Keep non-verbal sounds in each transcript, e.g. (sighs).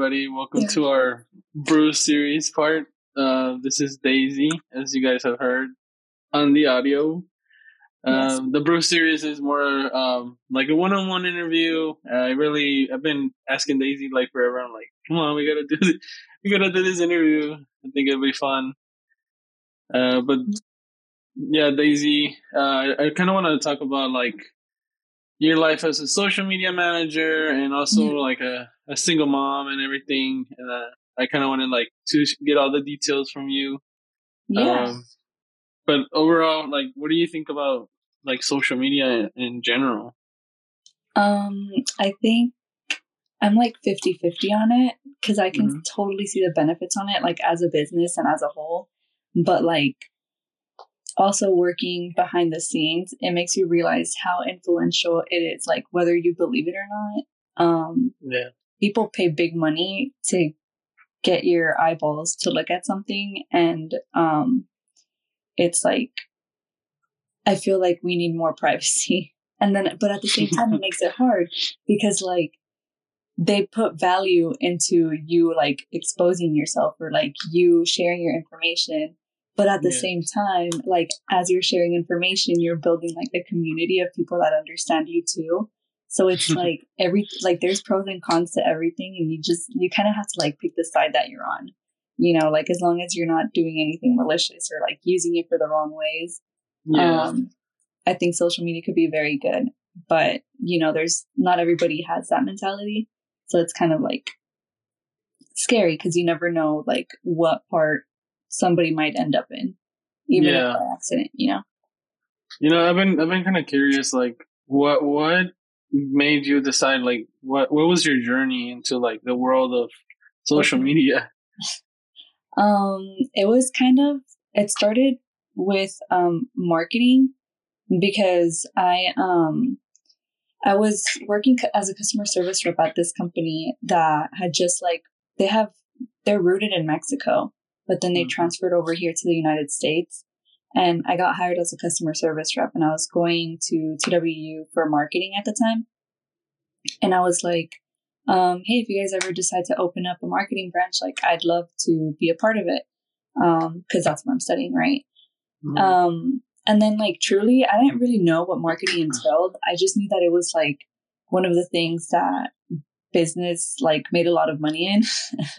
everybody. Welcome to our brew series part. Uh, this is Daysi, as you guys have heard on the audio. Yes. Um, the brew series is more um, like a one-on-one interview. Uh, I really, I've been asking Daysi like forever. I'm like, come on, we gotta do this. We gotta do this interview. I think it'll be fun. Uh, but yeah, Daysi, uh, I, I kind of want to talk about like your life as a social media manager and also Yeah. like a, a single mom and everything. And uh, I kind of wanted to like to get all the details from you. Yeah. Um, but overall, like, what do you think about like social media in, general? Um, I think I'm like 50 50 on it because I can Mhm. totally see the benefits on it, like as a business and as a whole. But like also working behind the scenes, it makes you realize how influential it is, like whether you believe it or not. Um, Yeah. people pay big money to get your eyeballs to look at something and um it's like i feel like we need more privacy (laughs) and then but at the same time it (laughs) makes it hard because like they put value into you like exposing yourself or like you sharing your information but at the Yeah. same time like as you're sharing information you're building like a community of people that understand you too so it's (laughs) like every like there's pros and cons to everything and you just you kind of have to like pick the side that you're on you know like as long as you're not doing anything malicious or like using it for the wrong ways Yeah. um i think social media could be very good but you know there's not everybody has that mentality so it's kind of like scary because you never know like what part somebody might end up in even Yeah. if by accident you know you know, I've been I've been kind of curious, like, what what made you decide, like, what what was your journey into like the world of social media? Um, it was kind of it started with um marketing because I um I was working as a customer service rep at this company that had just like they have they're rooted in Mexico, but then they Mhm. transferred over here to the United States. And I got hired as a customer service rep and I was going to TWU for marketing at the time. And I was like, um, hey, if you guys ever decide to open up a marketing branch, like I'd love to be a part of it. Um, cause that's what I'm studying, right? Mhm. Um, and then like truly, I didn't really know what marketing (clears throat) entailed. I just knew that it was like one of the things that business like made a lot of money in.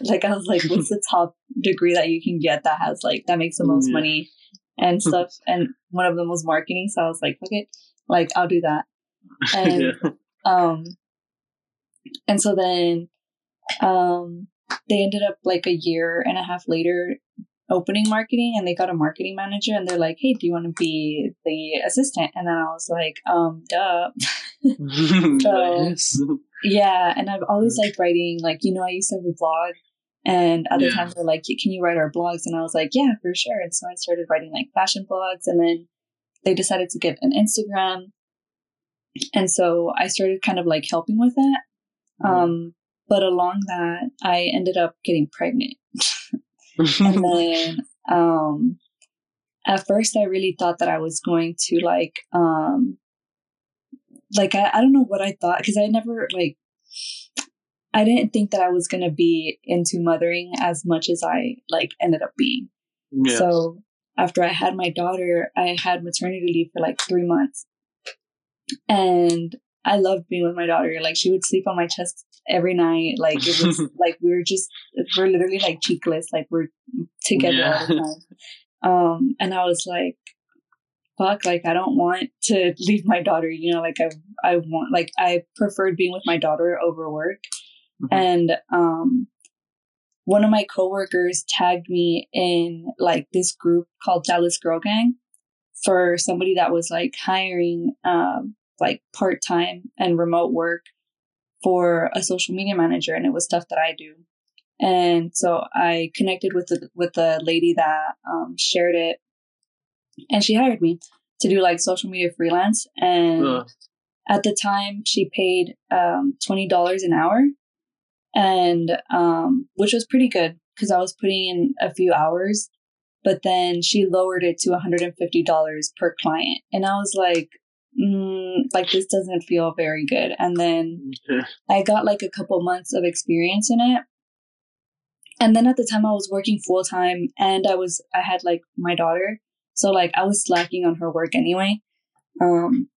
(laughs) like I was like, what's the top degree that you can get that has like that makes the most Yeah. money and stuff? (laughs) and one of them was marketing, so I was like, okay, like I'll do that. And yeah. um and so then um they ended up like a year and a half later opening marketing and they got a marketing manager and they're like hey do you want to be the assistant and then i was like um duh (laughs) So-. Yeah and i've always liked writing like you know i used to have a blog and other Yeah. times they're like can you write our blogs? And i was like yeah for sure. And so i started writing like fashion blogs and then they decided to get an instagram. And so i started kind of like helping with that. Um, but along that, I ended up getting pregnant. (laughs) And (laughs) then, um, at first, I really thought that I was going to like, um, like I, I don't know what I thought because I never like, I didn't think that I was gonna be into mothering as much as I like ended up being. yeah. So after I had my daughter, I had maternity leave for like three months. And I loved being with my daughter. Like she would sleep on my chest every night. Like it was (laughs) like we were just we're literally like cheekless, like we're together all the time. Um and I was like, fuck, like I don't want to leave my daughter, you know, like I I want like I preferred being with my daughter over work. Mhm. And um one of my coworkers tagged me in like this group called Dallas Girl Gang for somebody that was like hiring um like part-time and remote work for a social media manager and it was stuff that I do. And so I connected with the with the lady that um, shared it and she hired me to do like social media freelance and at the time she paid um, $20 an hour. And um, which was pretty good because i was putting in a few hours but then she lowered it to $150 per client. And i was like mm, like this doesn't feel very good. And then i got like a couple months of experience in it. And then at the time I was working full time and I was I had like my daughter. So like I was slacking on her work anyway. Um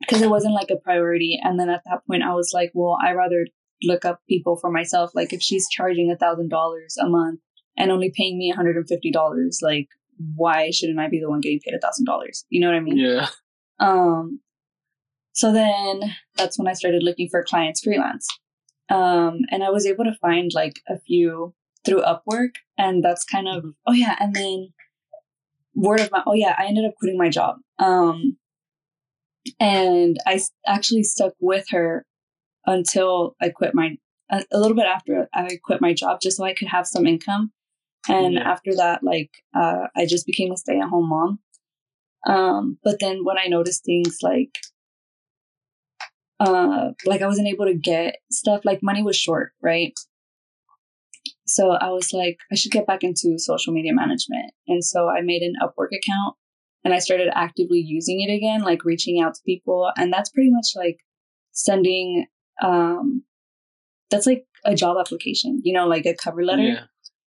because it wasn't like a priority. And then at that point I was like, well, I rather look up people for myself. Like if she's charging a thousand dollars a month and only paying me $150, like why shouldn't I be the one getting paid a thousand dollars? You know what I mean? Yeah. Um so then that's when I started looking for clients freelance. Um, and I was able to find like a few through Upwork, and that's kind of oh yeah, and then word of mouth. Oh yeah, I ended up quitting my job. Um, and I actually stuck with her until I quit my a, a, little bit after I quit my job, just so I could have some income. And yeah. after that, like uh, I just became a stay at home mom. Um, but then when I noticed things like uh, like I wasn't able to get stuff. Like money was short, right? So I was like, I should get back into social media management. And so I made an Upwork account and I started actively using it again, like reaching out to people. And that's pretty much like sending, um, that's like a job application, you know, like a cover letter. Yeah.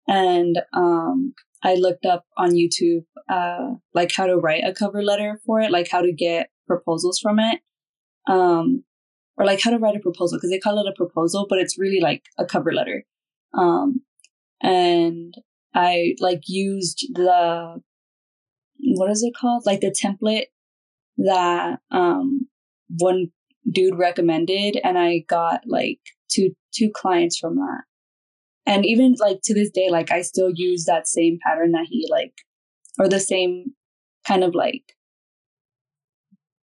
And, um, I looked up on YouTube, uh, like how to write a cover letter for it, like how to get proposals from it. Um, or like how to write a proposal because they call it a proposal, but it's really like a cover letter. Um, and I like used the, what is it called? Like the template that, um, one dude recommended and I got like two, two clients from that. And even like to this day, like I still use that same pattern that he like, or the same kind of like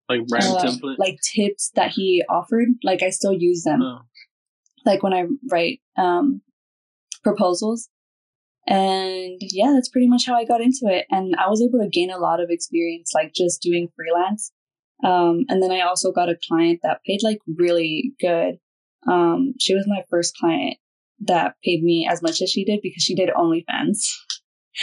like brand uh, template like tips that he offered like i still use them oh. like when i write um proposals. And yeah that's pretty much how i got into it. And i was able to gain a lot of experience like just doing freelance. Um and then i also got a client that paid like really good. Um she was my first client that paid me as much as she did because she did onlyfans.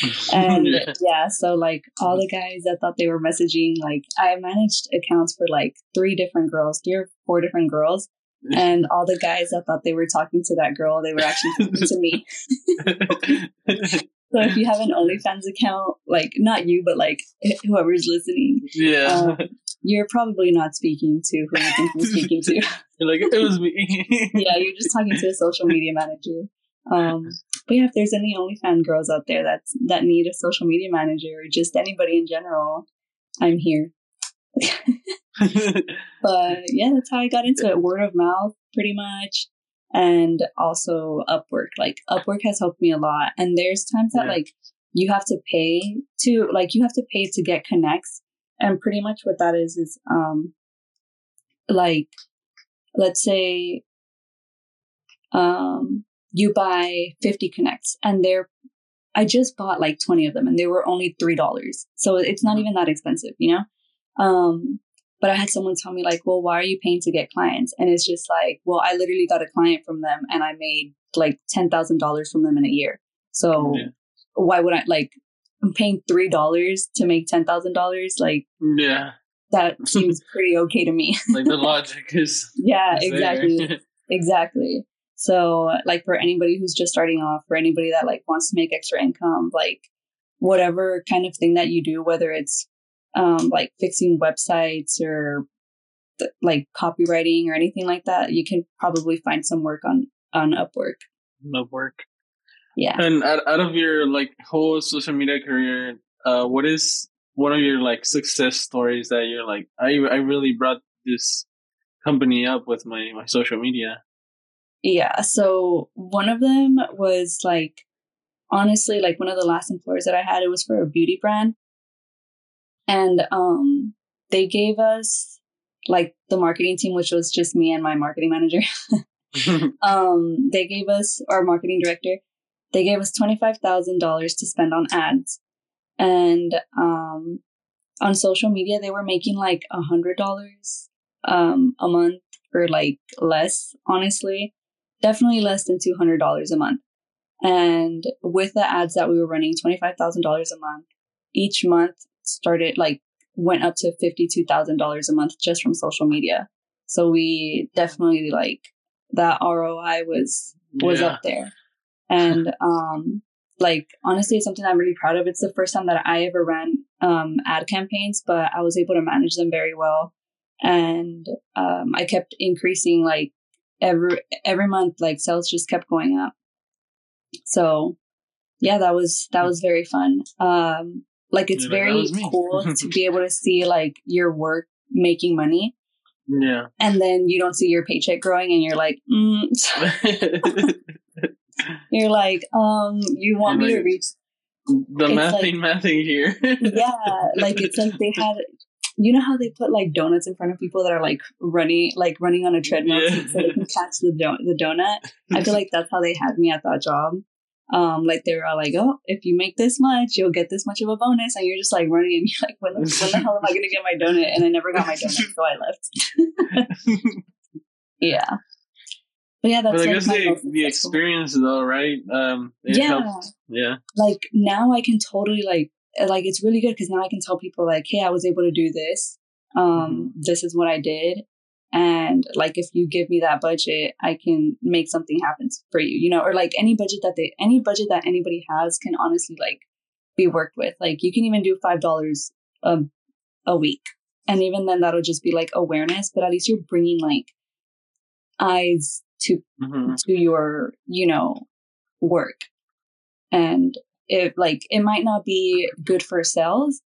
(laughs) And yeah. yeah, so like all the guys that thought they were messaging, like I managed accounts for like three different girls, three or four different girls. And all the guys that thought they were talking to that girl, they were actually talking to me. (laughs) (laughs) so if you have an OnlyFans account, like not you, but like whoever's listening, yeah, um, you're probably not speaking to who you think you're speaking to. (laughs) You're like, it was me. yeah, you're just talking to a social media manager. Um, but yeah, if there's any OnlyFans girls out there that's that need a social media manager or just anybody in general, I'm here. (laughs) but yeah, that's how I got into it. Word of mouth, pretty much. And also Upwork. Like Upwork has helped me a lot. And there's times that yeah. like you have to pay to like you have to pay to get connects. And pretty much what that is is um like let's say um you buy 50 connects and they're I just bought like 20 of them and they were only $3. So it's not even that expensive, you know? Um, but I had someone tell me like, well, why are you paying to get clients? And it's just like, well, I literally got a client from them and I made like $10,000 from them in a year. So yeah. why would I like, I'm paying $3 to make $10,000. Like, yeah, that (laughs) seems pretty okay to me. like the (laughs) logic is. yeah, is exactly. (laughs) exactly. So like for anybody who's just starting off, for anybody that like wants to make extra income, like whatever kind of thing that you do, whether it's um, like fixing websites or th- like copywriting or anything like that, you can probably find some work on on Upwork. Upwork. Yeah. And out, out of your like whole social media career, uh, what is one of your like success stories that you're like, I I really brought this company up with my my social media. Yeah. So one of them was like, honestly, like one of the last employers that I had, it was for a beauty brand. And um, they gave us like the marketing team, which was just me and my marketing manager. (laughs) (laughs) um, they gave us our marketing director. They gave us twenty five thousand dollars to spend on ads, and um, on social media they were making like a hundred dollars um, a month or like less, honestly definitely less than $200 a month. And with the ads that we were running, $25,000 a month, each month started like went up to $52,000 a month just from social media. So we definitely like that ROI was was yeah. up there. And (laughs) um, like honestly, it's something I'm really proud of. It's the first time that I ever ran um, ad campaigns, but I was able to manage them very well, and um, I kept increasing like every every month. Like sales just kept going up. So yeah, that was that was very fun. Um, like it's Yeah, like, very cool to (laughs) be able to see like your work making money, Yeah. and then you don't see your paycheck growing, and you're like, mm. (laughs) you're like, um, you want You're me to reach the mathing, mathing here. yeah, like it's like they had, you know how they put like donuts in front of people that are like running, like running on a treadmill Yeah. so they can catch the don- the donut. I feel (laughs) like that's how they had me at that job. Um, like they were all like, "Oh, if you make this much, you'll get this much of a bonus," and you're just like running, and you're like, "When the, when the hell am I going to get my donut?" And I never got my donut, (laughs) so I left. (laughs) Yeah, but yeah, that's but I like guess my the, the experience though, right? Um, it Yeah. helped. Yeah. like now I can totally like like it's really good because now I can tell people like, hey, I was able to do this. Um, this is what I did, and like if you give me that budget, I can make something happen for you. You know, or like any budget that they any budget that anybody has can honestly like be worked with. Like you can even do five dollars a a week, and even then that'll just be like awareness. But at least you're bringing like eyes to hmm to your you know work and it like it might not be good for sales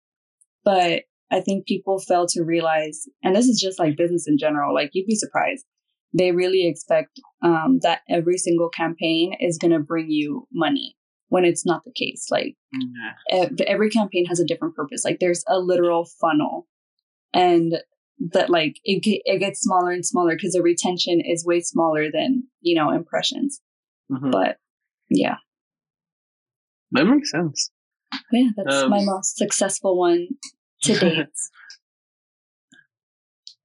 but i think people fail to realize and this is just like business in general like you'd be surprised they really expect um, that every single campaign is going to bring you money when it's not the case like ev- every campaign has a different purpose. Like there's a literal funnel, and that like it it gets smaller and smaller because the retention is way smaller than you know impressions. Mhm. But yeah, That makes sense. Yeah, that's Um, my most successful one to date. (laughs)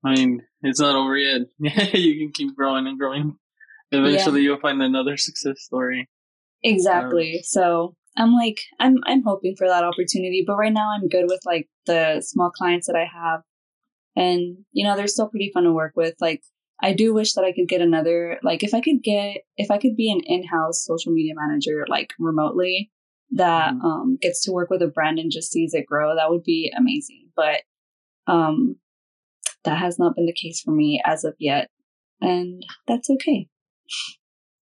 I mean, it's not over yet. (laughs) you can keep growing and growing. Eventually, you'll find another success story. exactly. Um, so I'm like I'm I'm hoping for that opportunity, but right now I'm good with like the small clients that I have, and you know they're still pretty fun to work with. Like I do wish that I could get another like if I could get if I could be an in-house social media manager like remotely that Mhm. um gets to work with a brand and just sees it grow that would be amazing but um that has not been the case for me as of yet and that's okay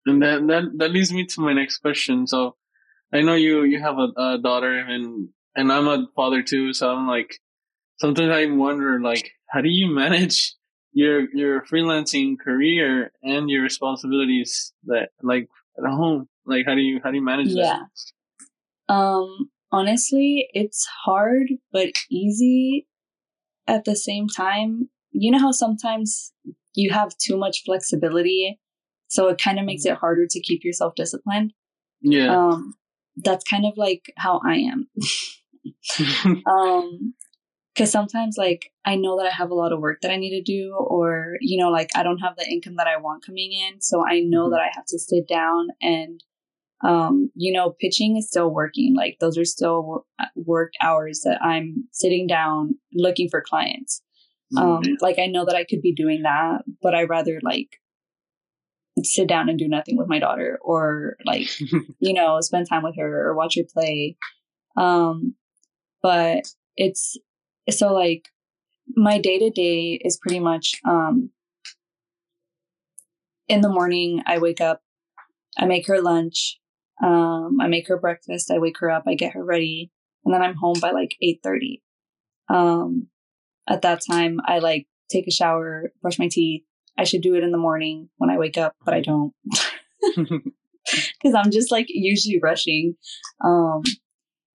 And that that that leads me to my next question. So, I know you you have a, a daughter, and and I'm a father too. So I'm like, sometimes I wonder, like, how do you manage your your freelancing career and your responsibilities that like at home? Like, how do you how do you manage Yeah. Um, honestly, it's hard but easy at the same time. You know how sometimes you have too much flexibility, so it kind of makes it harder to keep yourself disciplined. Yeah. Um, that's kind of like how I am. (laughs) um, because sometimes like I know that I have a lot of work that I need to do, or you know, like I don't have the income that I want coming in, so I know Mhm. that I have to sit down and, um, you know, pitching is still working. Like those are still work hours that I'm sitting down looking for clients. Um, like I know that I could be doing that, but I rather like sit down and do nothing with my daughter, or like (laughs) you know, spend time with her or watch her play. Um, but it's so like my day to day is pretty much um, in the morning. I wake up, I make her lunch, um, I make her breakfast, I wake her up, I get her ready, and then I'm home by like eight thirty. Um, at that time, I like take a shower, brush my teeth. I should do it in the morning when I wake up, but I don't (laughs) (laughs) because I'm just like usually rushing. Um,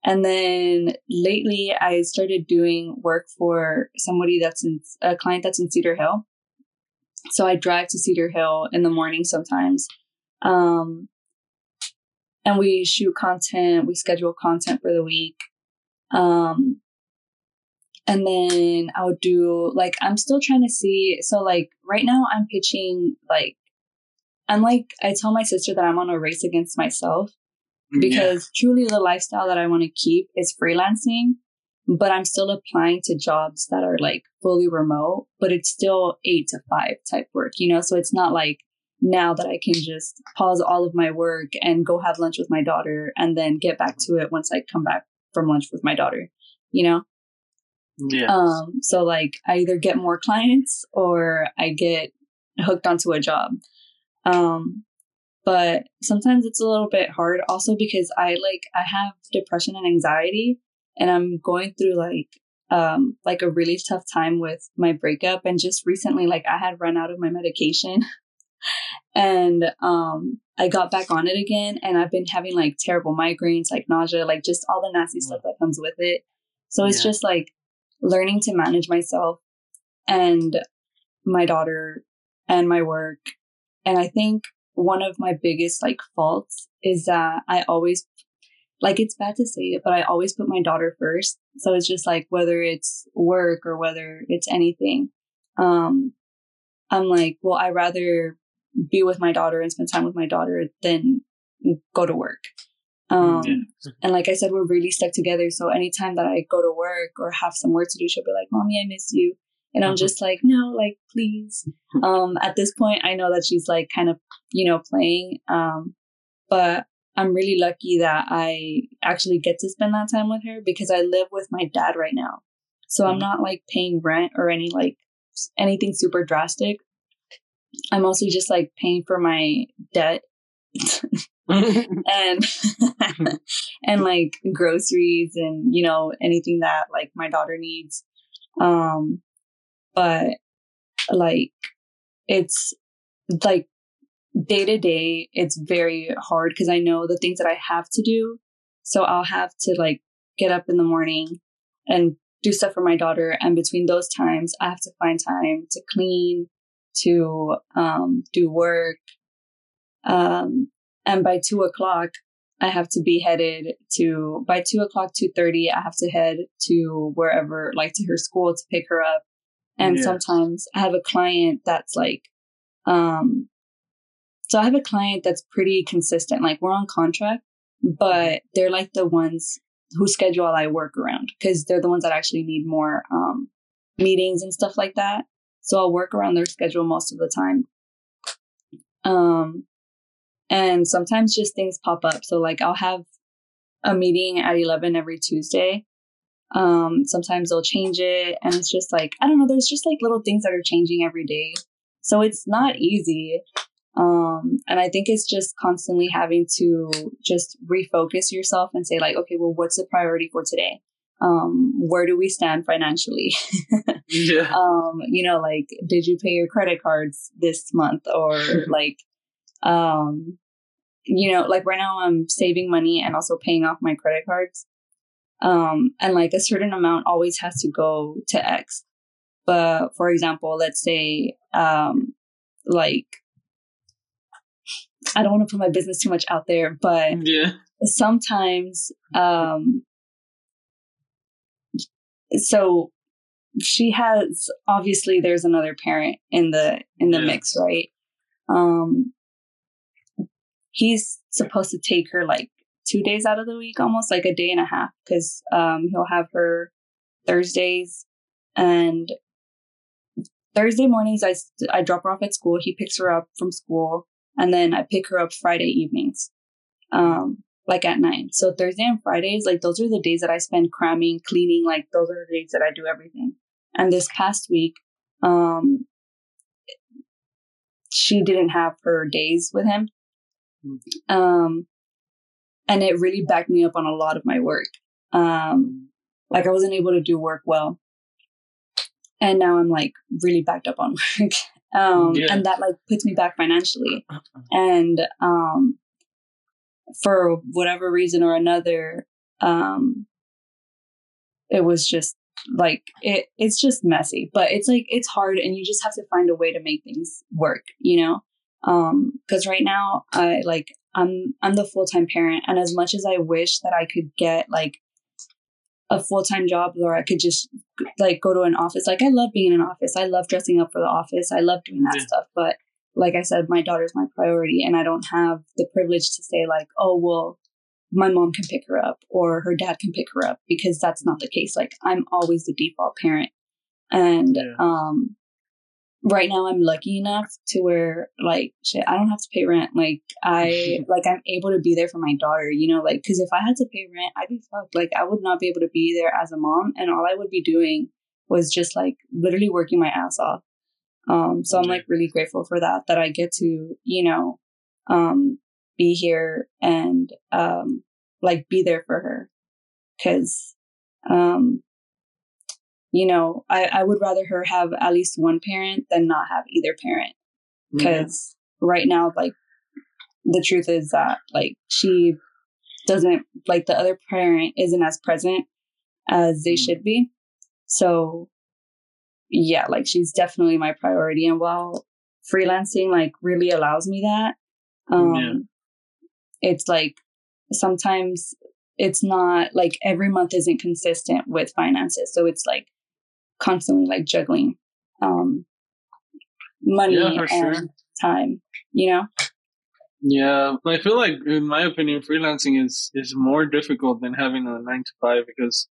and then lately, I started doing work for somebody that's in a client that's in Cedar Hill. So I drive to Cedar Hill in the morning sometimes. Um, and we shoot content, we schedule content for the week. Um, and then I would do like, I'm still trying to see. So, like, right now, I'm pitching like, I'm like, I tell my sister that I'm on a race against myself because truly the lifestyle that I want to keep is freelancing, but I'm still applying to jobs that are like fully remote, but it's still eight to five type work, you know? So it's not like now that I can just pause all of my work and go have lunch with my daughter and then get back to it once I come back from lunch with my daughter, you know? Yeah. Um, so like I either get more clients or I get hooked onto a job. Um, but sometimes it's a little bit hard also because I like I have depression and anxiety and I'm going through like um like a really tough time with my breakup and just recently like I had run out of my medication (laughs) and um I got back on it again and I've been having like terrible migraines, like nausea, like just all the nasty stuff that comes with it. So it's Yeah. just like learning to manage myself and my daughter and my work. And I think one of my biggest like faults is that I always like it's bad to say it, but I always put my daughter first. So it's just like whether it's work or whether it's anything. Um I'm like, well, I rather be with my daughter and spend time with my daughter than go to work. Um, Yeah. and like I said, we're really stuck together. So anytime that I go to work or have some work to do, she'll be like, "Mommy, I miss you," and I'm Mhm. just like, "No, like please." Um, at this point, I know that she's like kind of you know playing, um, but I'm really lucky that I actually get to spend that time with her because I live with my dad right now. So I'm Mhm. not like paying rent or any like anything super drastic. I'm mostly just like paying for my debt (laughs) and (laughs) and like groceries and you know anything that like my daughter needs. Um but like it's like day to day it's very hard because i know the things that i have to do. So i'll have to like get up in the morning and do stuff for my daughter. And between those times i have to find time to clean to um, do work um, and by two o'clock i have to be headed to by two o'clock 2.30 i have to head to wherever like to her school to pick her up. And Yeah. sometimes i have a client that's like um so i have a client that's pretty consistent like we're on contract but they're like the ones whose schedule i work around because they're the ones that actually need more um meetings and stuff like that so i'll work around their schedule most of the time. Um and sometimes just things pop up. So like i'll have a meeting at 11 every tuesday. Um sometimes they'll change it and it's just like i don't know there's just like little things that are changing every day. So it's not easy. Um and i think it's just constantly having to just refocus yourself and say like okay well what's the priority for today um where do we stand financially (laughs) yeah. um you know like did you pay your credit cards this month or (laughs) like um you know like right now i'm saving money and also paying off my credit cards um and like a certain amount always has to go to x but for example let's say um like i don't want to put my business too much out there but Yeah. sometimes um so she has obviously there's another parent in the in the Yeah. mix right? Um he's supposed to take her like two days out of the week almost like a day and a half because um he'll have her thursdays. And thursday mornings I, I drop her off at school he picks her up from school and then i pick her up friday evenings. Um like at night. So Thursday and Fridays, like those are the days that I spend cramming, cleaning, like those are the days that I do everything. And this past week, um she didn't have her days with him. Um and it really backed me up on a lot of my work. Um like I wasn't able to do work well. And now I'm like really backed up on (laughs) work. um Yeah. and that like puts me back financially and um for whatever reason or another um it was just like it it's just messy but it's like it's hard and you just have to find a way to make things work you know? Um because right now i like i'm i'm the full-time parent and as much as i wish that i could get like a full-time job or i could just like go to an office like i love being in an office. I love dressing up for the office. I love doing that Yeah. stuff but like I said, my daughter's my priority, and I don't have the privilege to say like, oh well, my mom can pick her up or her dad can pick her up because that's not the case. Like I'm always the default parent, and Yeah. um, right now I'm lucky enough to where like shit, I don't have to pay rent. Like I (laughs) like I'm able to be there for my daughter, you know, like cuz if I had to pay rent, I'd be fucked. Like I would not be able to be there as a mom and all I would be doing was just like literally working my ass off. Um so I'm like really grateful for that that I get to, you know, um be here and um like be there for her cuz um you know, I, I would rather her have at least one parent than not have either parent. Because mm-hmm. right now, like, the truth is that, like, she doesn't, like, the other parent isn't as present as they mm-hmm. should be. So, yeah, like, she's definitely my priority. And while freelancing, like, really allows me that, um, yeah. it's like sometimes it's not like every month isn't consistent with finances. So it's like constantly like juggling um, money yeah, and sure. time, you know? Yeah, I feel like, in my opinion, freelancing is is more difficult than having a nine to five because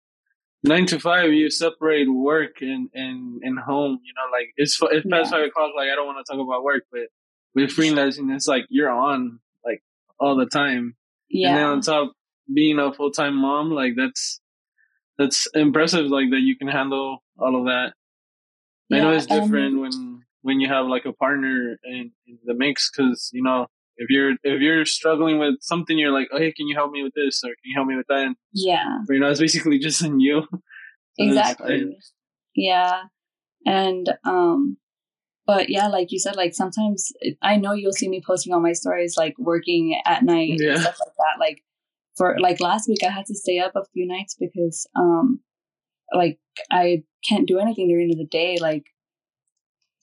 nine to five you separate work and and, and home. You know, like it's it's past yeah. five o'clock. Like I don't want to talk about work, but with freelancing, it's like you're on like all the time. Yeah. And then on top, being a full time mom, like that's that's impressive. Like that you can handle all of that. Yeah, I know it's different um, when when you have like a partner in, in the mix because you know if you're if you're struggling with something, you're like, oh hey, can you help me with this or can you help me with that? And, yeah, (laughs) you know, it's basically just in you. (laughs) so exactly. Yeah, and um, but yeah, like you said, like sometimes I know you'll see me posting on my stories like working at night yeah. and stuff like that. Like for like last week, I had to stay up a few nights because um, like I can't do anything during the day. Like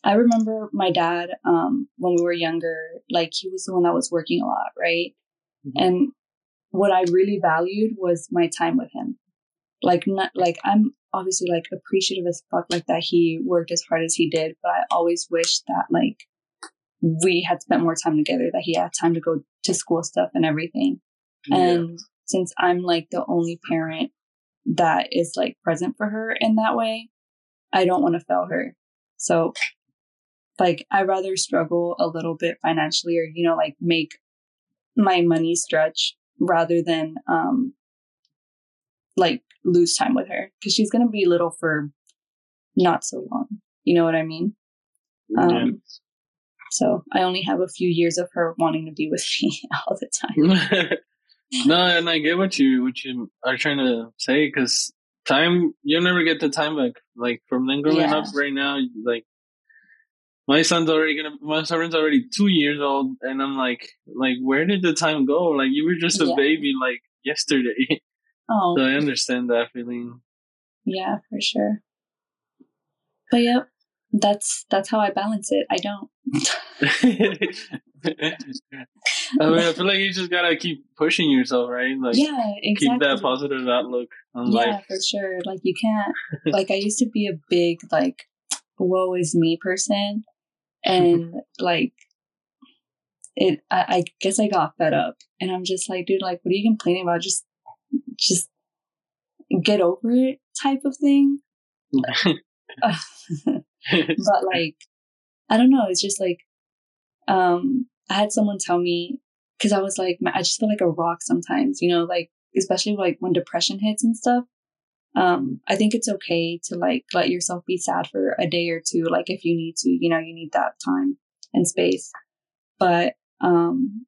I remember my dad, um, when we were younger, like he was the one that was working a lot, right? Mm-hmm. And what I really valued was my time with him. Like not like I'm obviously like appreciative as fuck like that he worked as hard as he did, but I always wish that like we had spent more time together, that he had time to go to school stuff and everything. Yeah. And since I'm like the only parent that is like present for her in that way, I don't want to fail her. So like I rather struggle a little bit financially or you know like make my money stretch rather than um like lose time with her because she's going to be little for not so long. You know what I mean? Um yeah. so I only have a few years of her wanting to be with (laughs) me all the (laughs) time. no, and I get what you what you are trying to say because time you'll never get the time back. Like from then growing yeah. up right now, like my son's already gonna my son's already two years old, and I'm like, like where did the time go? Like you were just a yeah. baby like yesterday. (laughs) Oh, so I understand that feeling. Yeah, for sure. But yep, that's that's how I balance it. I don't. (laughs) I mean, I feel like you just gotta keep pushing yourself, right? Like, yeah, exactly. Keep that positive outlook on yeah, life. for sure. Like, you can't. (laughs) like, I used to be a big like, "woe is me" person, and like, it. I, I guess I got fed up, and I'm just like, dude, like, what are you complaining about? Just, just get over it, type of thing. (laughs) (laughs) but like, I don't know. It's just like, um, I had someone tell me because I was like, I just feel like a rock sometimes, you know, like especially like when depression hits and stuff. Um, I think it's okay to like let yourself be sad for a day or two, like if you need to, you know, you need that time and space. But um,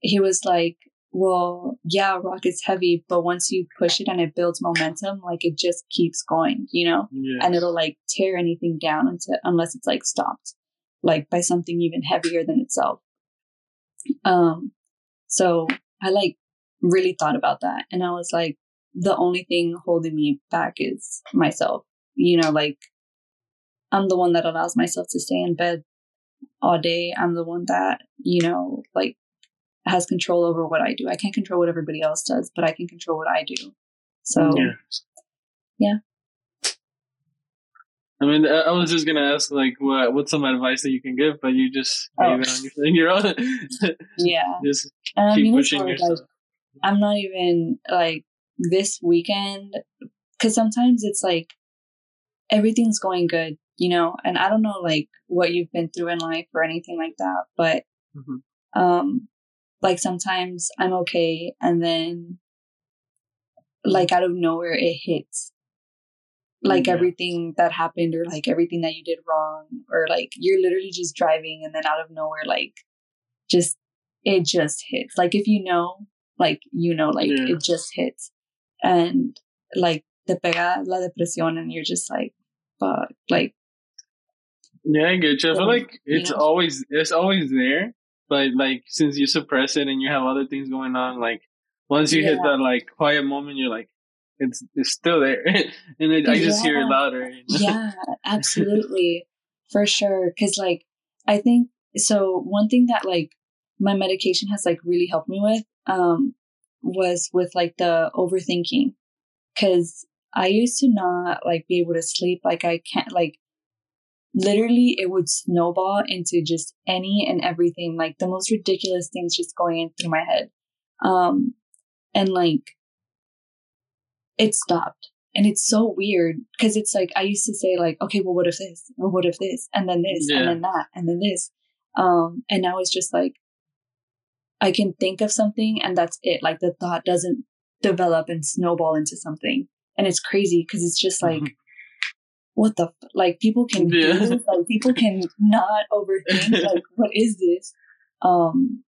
he was like, well, yeah, rock is heavy, but once you push it and it builds momentum, like it just keeps going, you know, yes. and it'll like tear anything down until, unless it's like stopped, like by something even heavier than itself. Um, so I like really thought about that and I was like, the only thing holding me back is myself. You know, like I'm the one that allows myself to stay in bed all day. I'm the one that, you know, like has control over what I do. I can't control what everybody else does, but I can control what I do. So, yeah. yeah. I mean, I was just gonna ask like, what what's some advice that you can give, but you just oh. gave it on your, own. (laughs) yeah, just keep I mean, pushing yourself. Like, I'm not even like this weekend because sometimes it's like everything's going good you know, and I don't know like what you've been through in life or anything like that, but mm-hmm. um like sometimes I'm okay and then like out of nowhere it hits like yeah. everything that happened or like everything that you did wrong or like you're literally just driving and then out of nowhere like just it just hits like if you know like you know like yeah. it just hits and like te pega la depresión and you're just like fuck like yeah i get you i feel like it's know? always it's always there but like since you suppress it and you have other things going on like once you yeah. hit that like quiet moment you're like it's it's still there, (laughs) and it, I just yeah. hear it louder. You know? Yeah, absolutely, for sure. Because like I think so. One thing that like my medication has like really helped me with um was with like the overthinking, because I used to not like be able to sleep. Like I can't like literally it would snowball into just any and everything like the most ridiculous things just going in through my head um and like it stopped. And it's so weird because it's like I used to say like, okay, well, what if this? Well, what if this? And then this, yeah. and then that, and then this. Um, and now it's just like I can think of something, and that's it. Like the thought doesn't develop and snowball into something, and it's crazy because it's just like. Mm-hmm. What the like? People can yeah. do like people can not overthink. (laughs) like, what is this? Um,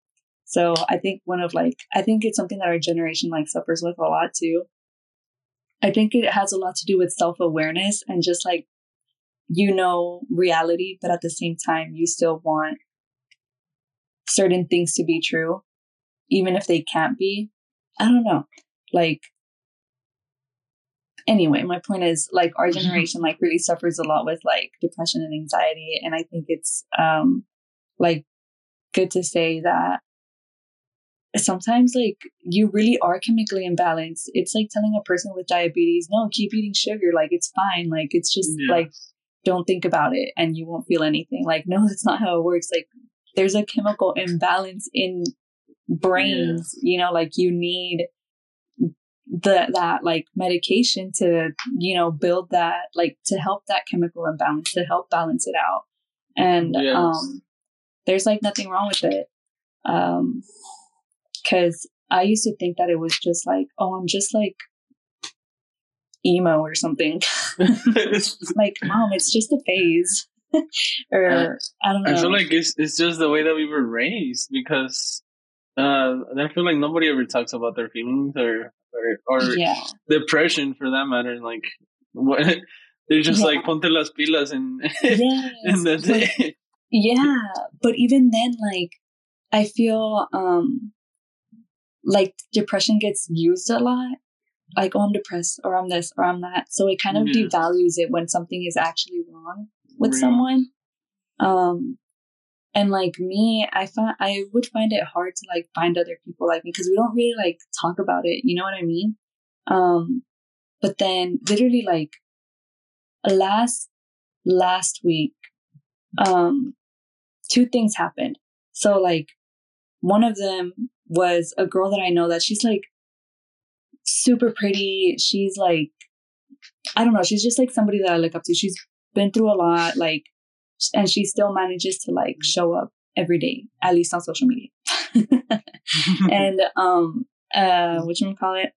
so I think one of like I think it's something that our generation like suffers with a lot too. I think it has a lot to do with self awareness and just like, you know, reality, but at the same time, you still want certain things to be true, even if they can't be. I don't know. Like, anyway, my point is like our generation like really suffers a lot with like depression and anxiety. And I think it's, um, like good to say that sometimes like you really are chemically imbalanced. It's like telling a person with diabetes, no, keep eating sugar. Like it's fine. Like it's just yeah. like, don't think about it and you won't feel anything. Like, no, (laughs) that's not how it works. Like there's a chemical imbalance in brains, yeah. you know, like you need the, that like medication to, you know, build that, like to help that chemical imbalance, to help balance it out. And, yes. um, there's like nothing wrong with it. Um, Cause I used to think that it was just like, oh, I'm just like emo or something. (laughs) (laughs) like, mom, it's just a phase. (laughs) or I don't know. I feel like it's it's just the way that we were raised because uh, I feel like nobody ever talks about their feelings or or, or yeah. depression for that matter. Like what (laughs) they're just yeah. like ponte las pilas and (laughs) yes, and that's but, it. Yeah, but even then, like I feel um like depression gets used a lot like oh i'm depressed or i'm this or i'm that so it kind of yeah. devalues it when something is actually wrong with someone um and like me i find i would find it hard to like find other people like me because we don't really like talk about it you know what i mean um but then literally like last last week um two things happened so like one of them was a girl that I know that she's like super pretty. She's like, I don't know, she's just like somebody that I look up to. She's been through a lot, like, and she still manages to like show up every day, at least on social media. (laughs) (laughs) and, um, uh, what you call it?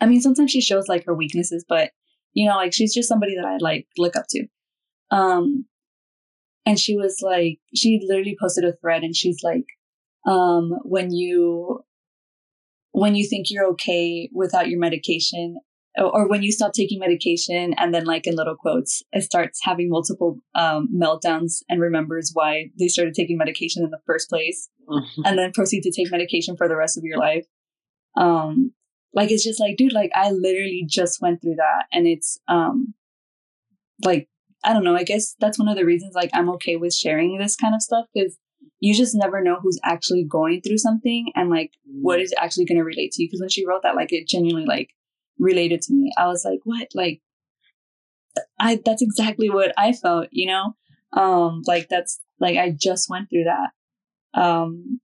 I mean, sometimes she shows like her weaknesses, but you know, like she's just somebody that I like look up to. Um, and she was like, she literally posted a thread and she's like, um, when you when you think you're okay without your medication or when you stop taking medication and then like in little quotes it starts having multiple um, meltdowns and remembers why they started taking medication in the first place mm-hmm. and then proceed to take medication for the rest of your life um like it's just like dude like i literally just went through that and it's um like i don't know i guess that's one of the reasons like i'm okay with sharing this kind of stuff because you just never know who's actually going through something and like what mm. actually going to relate to you. Because when she wrote that, like it genuinely like related to me. I was like, what? Like, I that's exactly what I felt. You know, um, like that's like I just went through that. Um,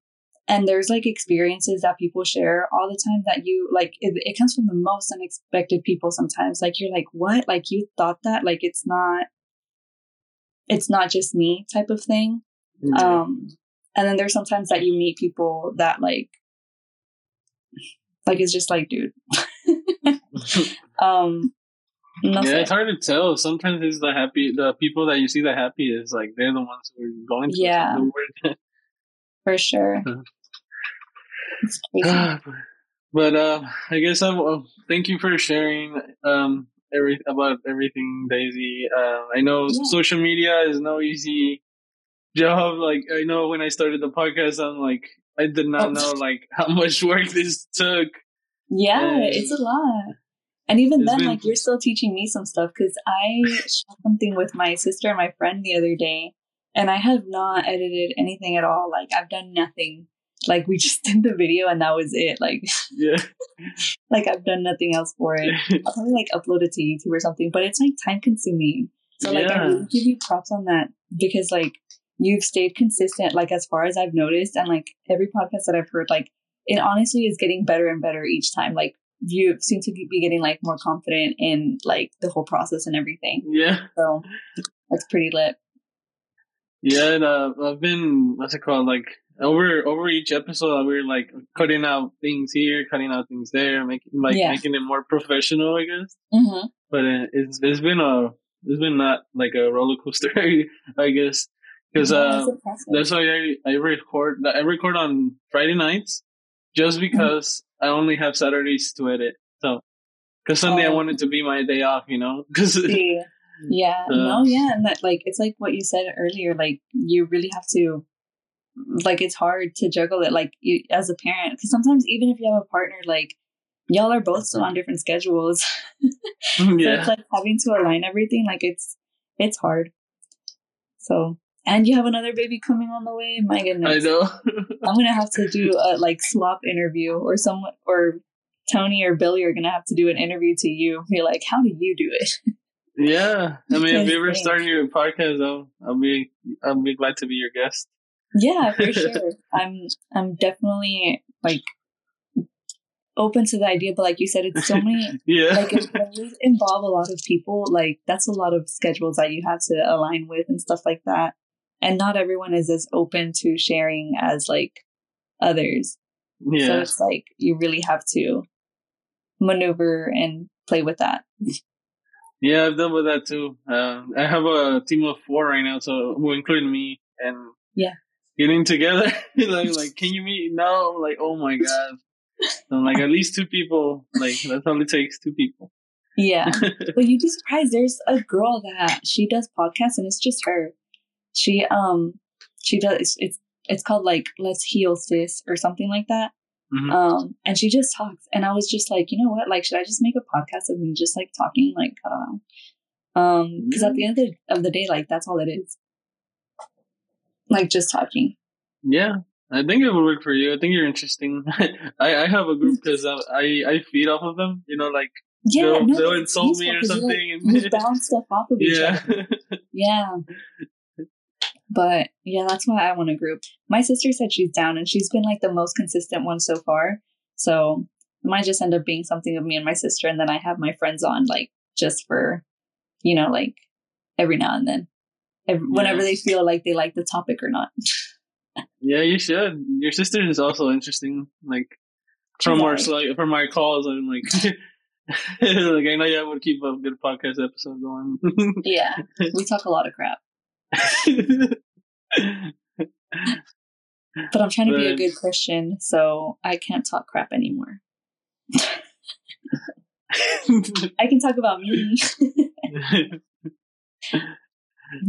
and there's like experiences that people share all the time that you like it, it comes from the most unexpected people sometimes like you're like what like you thought that like it's not it's not just me type of thing. Um, and then there's sometimes that you meet people that like, like it's just like, dude. (laughs) (laughs) um, no yeah, it's hard to tell. Sometimes it's the happy, the people that you see the happiest, like they're the ones who are going through Yeah. (laughs) for sure. Uh-huh. (sighs) But uh, I guess I will thank you for sharing um every about everything, Daysi. Uh, I know Yeah. social media is no easy job. Like I know when I started the podcast, I'm like I did not Oh. know like how much work this took. Yeah, And it's a lot. And even it's then, been- like, you're still teaching me some stuff because I shot something with my sister and my friend the other day, and I have not edited anything at all. Like, I've done nothing. Like, we (laughs) just did the video and that was it. Like, Yeah, (laughs) like I've done nothing else for it. (laughs) I'll probably like upload it to YouTube or something, but it's like time consuming. So like I Yeah. really give you props on that because like you've stayed consistent, like as far as I've noticed, and like every podcast that I've heard, like it honestly is getting better and better each time. Like you seem to be getting like more confident in like the whole process and everything. yeah. So that's pretty lit. Yeah, and, uh, I've been what's it called? Like over over each episode, we're like cutting out things here, cutting out things there, making like Yeah. making it more professional, I guess. Mm-hmm. But uh, it's it's been a it's been not like a roller coaster, (laughs) I guess, because uh, that's why I I record I record on Friday nights, just because I only have Saturdays to edit. So, because Sunday I Oh. wanted to be my day off, you know, (laughs) Yeah. Yeah. Uh, no, yeah. And that, like, it's like what you said earlier. Like, you really have to, like, it's hard to juggle it, like, you, as a parent. Because sometimes, even if you have a partner, like, y'all are both still on different schedules. (laughs) (laughs) So yeah, it's like having to align everything. Like, it's, it's hard. So, and you have another baby coming on the way. My goodness, I know. I'm going to have to do a, like, swap interview or someone, or Tony or Billy are going to have to do an interview to you. Be like, how do you do it? (laughs) Yeah, I mean, if you ever start your podcast, I'll, I'll be I'll be glad to be your guest. Yeah, for (laughs) sure. I'm I'm definitely like open to the idea, but like you said, it's so many (laughs) Yeah, like if when you involve a lot of people, like that's a lot of schedules that you have to align with and stuff like that. And not everyone is as open to sharing as like others. So it's like you really have to maneuver and play with that. yeah. I've done with that too. Uh, I have a team of four right now, so who include me and Yeah. getting together. (laughs) like, like, (laughs) can you meet? now? I'm like, oh my god. I'm like at least two people. Like that's all it takes, two people. Yeah. (laughs) But you'd be surprised. There's a girl that she does podcasts, and it's just her. She um she does it's it's, it's called like Let's Heal Sis or something like that. Mhm. Um, and she just talks, and I was just like, you know what? Like, should I just make a podcast of me just like talking? Like, I don't know. Um, because at the end of the, of the day, like that's all it is. Like just talking. Yeah, I think it would work for you. I think you're interesting. (laughs) I, I have a group because I, I I feed off of them. You know, like Yeah, They'll- no, they'll insult me or something Like, and- you bounce stuff off of each yeah, other. (laughs) Yeah. But yeah, that's why I want a group. My sister said she's down and she's been like the most consistent one so far. So it might just end up being something of me and my sister and then I have my friends on like just for you know, like every now and then. Every, whenever Yeah. they feel like they like the topic or not. (laughs) yeah. You should. Your sister is also interesting. Like from our like, from our calls, I'm like. (laughs) like I know you would keep a good podcast episode going. (laughs) Yeah. We talk a lot of crap. But I'm trying to be a good Christian, so I can't talk crap anymore. (laughs) I can talk about me.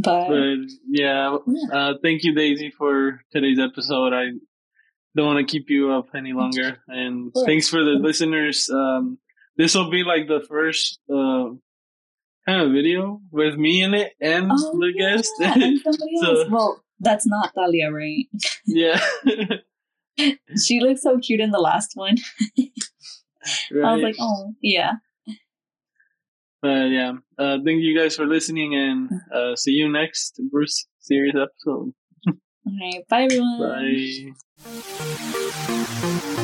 but but yeah, Yeah. uh, thank you, Daysi, for today's episode. I don't want to keep you up any longer, and course. thanks for the listeners. Um, this will be like the first uh, kind of video with me in it and Oh, the yeah, guest. and somebody (laughs) So- else. Well, that's not Thalia, right? yeah, (laughs) She looked so cute in the last one. (laughs) I was like, oh, yeah. But yeah, uh, thank you guys for listening, and uh, see you next Brews series episode. All right. Bye, everyone. Bye.